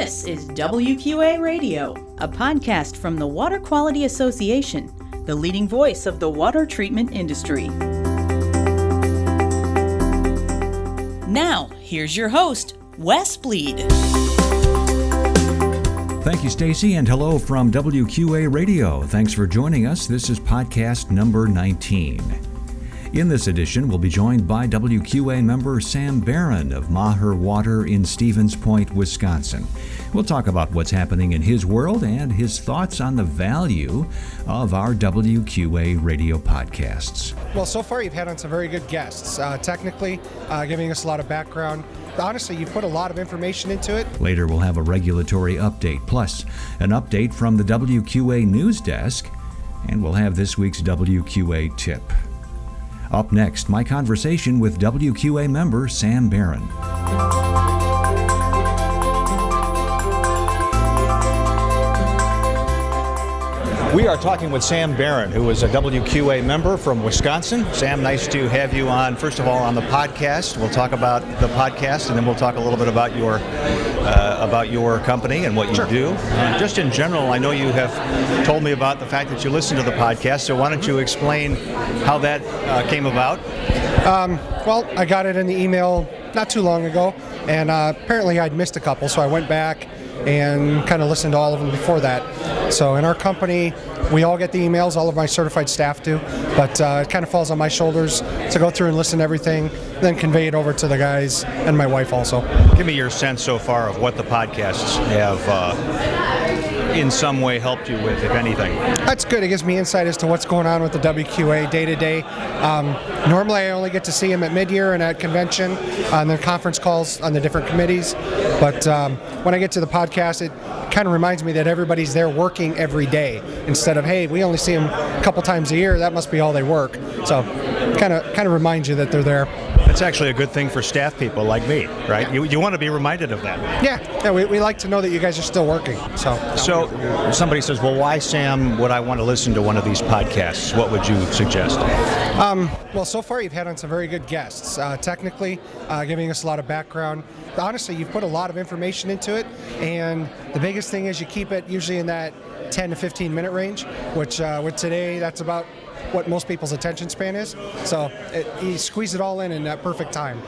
This is WQA Radio, a podcast from the Water Quality Association, the leading voice of the water treatment industry. Now, here's your host, Wes Bleed. Thank you, Stacy, and hello from WQA Radio. Thanks for joining us. This is podcast number 19. In this edition, we'll be joined by WQA member Sam Barron of Maher Water in Stevens Point, Wisconsin. We'll talk about what's happening in his world and his thoughts on the value of our WQA radio podcasts. Well, so far you've had on some very good guests, uh, technically, uh, giving us a lot of background. Honestly, you've put a lot of information into it. Later, we'll have a regulatory update, plus an update from the WQA news desk, and we'll have this week's WQA tip. Up next, my conversation with WQA member Sam Barron. We are talking with Sam Barron, who is a WQA member from Wisconsin. Sam, nice to have you on, first of all, on the podcast. We'll talk about the podcast, and then we'll talk a little bit about your uh, about your company and what you Sure. do. Uh, just in general, I know you have told me about the fact that you listen to the podcast, so why don't you explain how that uh, came about? Well, I got it in the email not too long ago, and uh, apparently I'd missed a couple, so I went back and kind of listened to all of them before that. So in our company, we all get the emails, all of my certified staff do, but uh, it kind of falls on my shoulders to go through and listen to everything, then convey it over to the guys and my wife also. Give me your sense so far of what the podcasts have uh, in some way helped you with, if anything. That's good. It gives me insight as to what's going on with the WQA day to day. Um, Normally, I only get to see them at mid-year and at convention on their conference calls on the different committees. But um, when I get to the podcast, it kind of reminds me that everybody's there working every day instead of hey, we only see them a couple times a year. That must be all they work. So, kind of kind of reminds you that they're there. That's actually a good thing for staff people like me, right? You, you want to be reminded of that. Yeah, yeah. We, we like to know that you guys are still working. So, So somebody says, well, why, Sam, would I want to listen to one of these podcasts? What would you suggest? Well, so far you've had on some very good guests, uh, technically, uh, giving us a lot of background. Honestly, you've put a lot of information into it, and the biggest thing is you keep it usually in that 10 to 15 minute range, which uh, with today, that's about what most people's attention span is. So it, you squeeze it all in in that perfect time.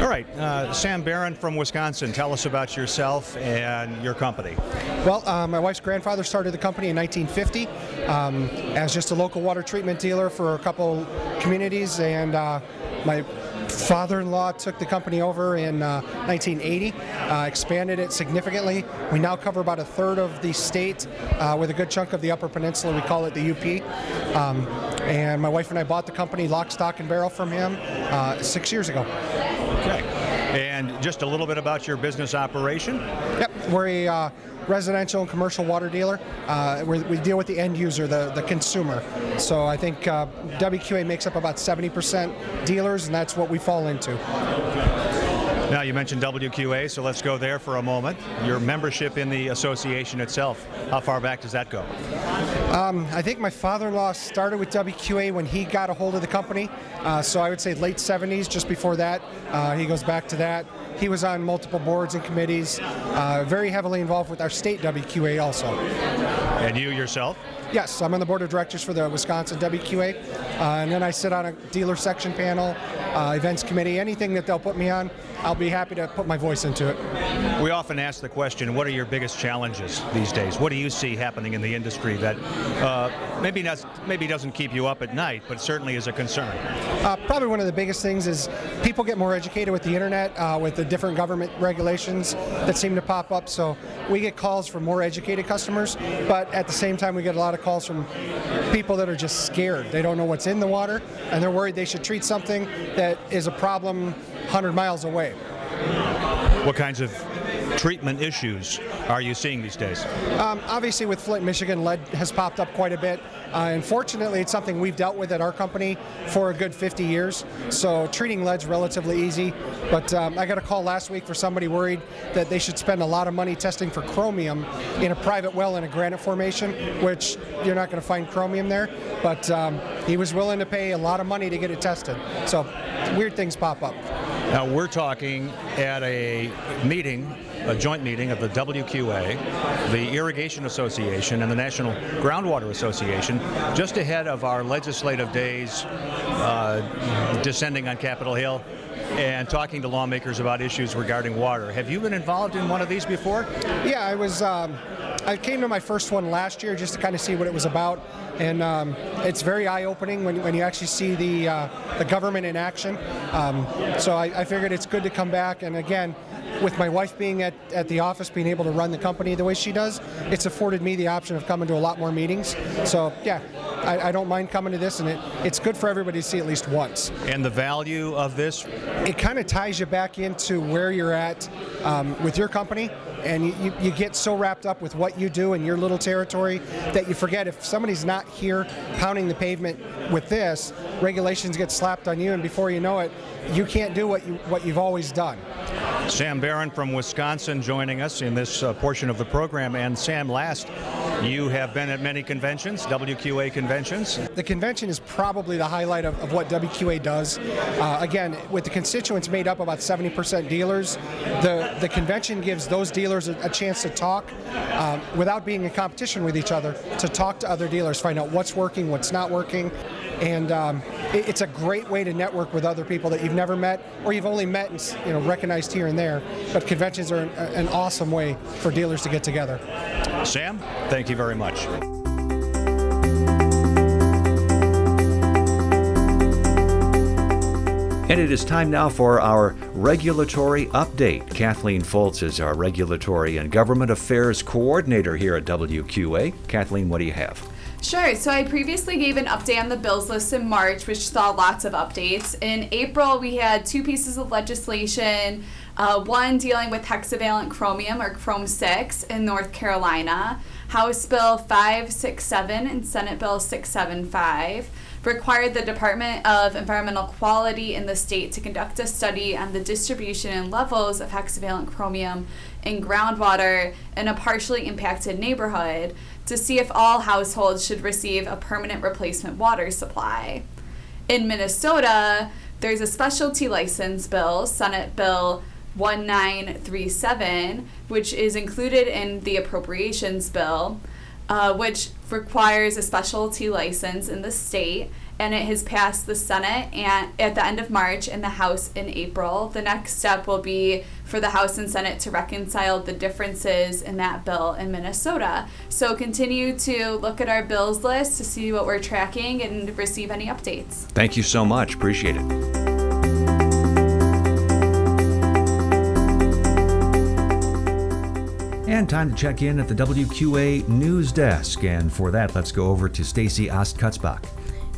All right, uh, Sam Barron from Wisconsin, tell us about yourself and your company. Well, uh, my wife's grandfather started the company in 1950 um, as just a local water treatment dealer for a couple communities, and uh, my father-in-law took the company over in uh, 1980, uh, expanded it significantly. We now cover about a third of the state uh, with a good chunk of the Upper Peninsula. We call it the UP. Um, and my wife and I bought the company lock, stock, and barrel from him uh, six years ago. And just a little bit about your business operation. Yep, we're a uh, residential and commercial water dealer. Uh, we we deal with the end user, the, the consumer. So I think uh, WQA makes up about 70% dealers, and that's what we fall into. Now, you mentioned WQA, so let's go there for a moment. Your membership in the association itself, how far back does that go? I think my father-in-law started with WQA when he got a hold of the company. Uh, so I would say late 70s, just before that. Uh, he goes back to that. He was on multiple boards and committees, uh, very heavily involved with our state WQA also. And you yourself? Yes, I'm on the board of directors for the Wisconsin WQA, uh, and then I sit on a dealer section panel, uh, events committee, anything that they'll put me on, I'll be happy to put my voice into it. We often ask the question, what are your biggest challenges these days? What do you see happening in the industry that uh, maybe not, maybe doesn't keep you up at night, but certainly is a concern? Uh, probably one of the biggest things is people get more educated with the internet, uh, with the different government regulations that seem to pop up. So we get calls from more educated customers, but at the same time, we get a lot of calls from people that are just scared. They don't know what's in the water, and they're worried they should treat something that is a problem 100 miles away. What kinds of treatment issues are you seeing these days? Um, obviously, with Flint, Michigan, lead has popped up quite a bit. Uh, unfortunately, it's something we've dealt with at our company for a good 50 years. So treating lead's relatively easy. But um, I got a call last week for somebody worried that they should spend a lot of money testing for chromium in a private well in a granite formation, which you're not going to find chromium there. But um, he was willing to pay a lot of money to get it tested. So weird things pop up. Now, we're talking at a meeting, a joint meeting of the WQA, the Irrigation Association, and the National Groundwater Association, just ahead of our legislative days uh, descending on Capitol Hill and talking to lawmakers about issues regarding water. Have you been involved in one of these before? Yeah, I was. Um, I came to my first one last year just to kind of see what it was about, and um, it's very eye-opening when, when you actually see the uh, the government in action. Um, so I, I figured it's good to come back, and again, with my wife being at, at the office, being able to run the company the way she does, it's afforded me the option of coming to a lot more meetings. So yeah, I, I don't mind coming to this, and it, it's good for everybody to see at least once. And the value of this? It kind of ties you back into where you're at um, with your company and you, you, get so wrapped up with what you do in your little territory that you forget if somebody's not here pounding the pavement with this, regulations get slapped on you, and before you know it, you can't do what you what you've always done. Sam Barron from Wisconsin joining us in this uh, portion of the program. And Sam, last, you have been at many conventions, WQA conventions. The convention is probably the highlight of, of what WQA does. Uh, again, with the constituents made up about 70% dealers, the, the convention gives those dealers a, a chance to talk um, without being in competition with each other, to talk to other dealers, find out what's working, what's not working. And um, it, it's a great way to network with other people that you've never met or you've only met and you know, recognized here and there. But conventions are an, an awesome way for dealers to get together. Sam, thank you very much. And it is time now for our regulatory update. Kathleen Foltz is our regulatory and government affairs coordinator here at WQA. Kathleen, what do you have? Sure. So I previously gave an update on the bills list in March, which saw lots of updates. In April, we had two pieces of legislation. Uh, one dealing with hexavalent chromium, or Chrome 6, in North Carolina. House Bill 567 and Senate Bill 675 required the Department of Environmental Quality in the state to conduct a study on the distribution and levels of hexavalent chromium in groundwater in a partially impacted neighborhood to see if all households should receive a permanent replacement water supply. In Minnesota, there's a specialty license bill, Senate Bill 1937, which is included in the appropriations bill, uh, which requires a specialty license in the state and it has passed the Senate and at the end of March and the House in April. The next step will be for the House and Senate to reconcile the differences in that bill in Minnesota. So continue to look at our bills list to see what we're tracking and receive any updates. Thank you so much. Appreciate it. And time to check in at the WQA news desk. And for that, let's go over to Stacy Ostkutzbach.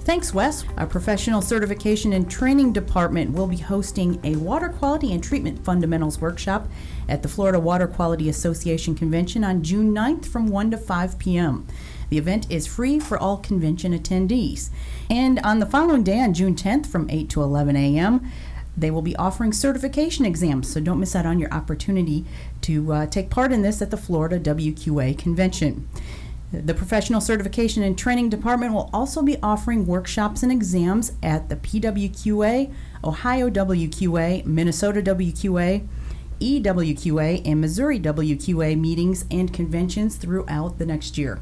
Thanks, Wes. Our professional certification and training department will be hosting a water quality and treatment fundamentals workshop at the Florida Water Quality Association convention on June 9th from 1 to 5 p.m. The event is free for all convention attendees. And on the following day, on June 10th from 8 to 11 a.m., they will be offering certification exams, so don't miss out on your opportunity to uh, take part in this at the Florida WQA convention. The Professional Certification and Training Department will also be offering workshops and exams at the PWQA, Ohio WQA, Minnesota WQA, EWQA, and Missouri WQA meetings and conventions throughout the next year.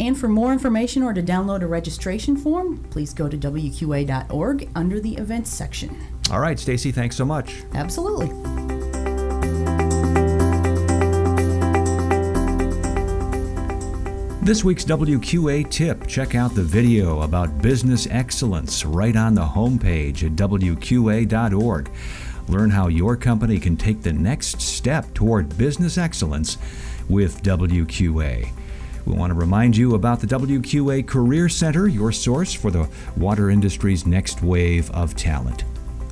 And for more information or to download a registration form, please go to WQA.org under the events section. All right, Stacy, thanks so much. Absolutely. This week's WQA tip check out the video about business excellence right on the homepage at WQA.org. Learn how your company can take the next step toward business excellence with WQA. We want to remind you about the WQA Career Center, your source for the water industry's next wave of talent.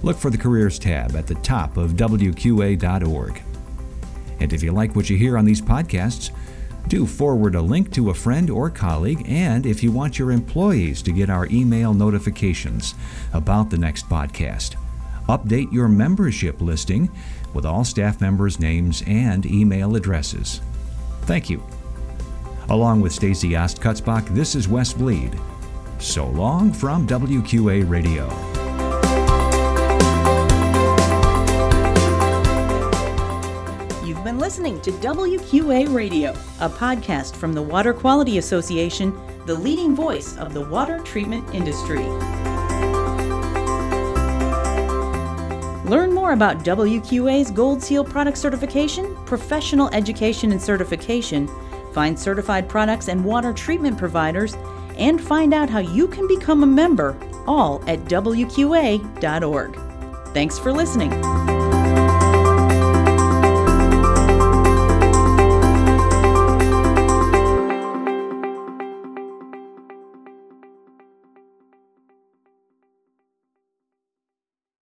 Look for the Careers tab at the top of WQA.org. And if you like what you hear on these podcasts, do forward a link to a friend or colleague, and if you want your employees to get our email notifications about the next podcast, update your membership listing with all staff members' names and email addresses. Thank you. Along with Stacy Ostkutzbach, this is Wes Bleed. So long from WQA Radio. You've been listening to WQA Radio, a podcast from the Water Quality Association, the leading voice of the water treatment industry. Learn more about WQA's Gold Seal product certification, professional education and certification, find certified products and water treatment providers, and find out how you can become a member, all at WQA.org. Thanks for listening.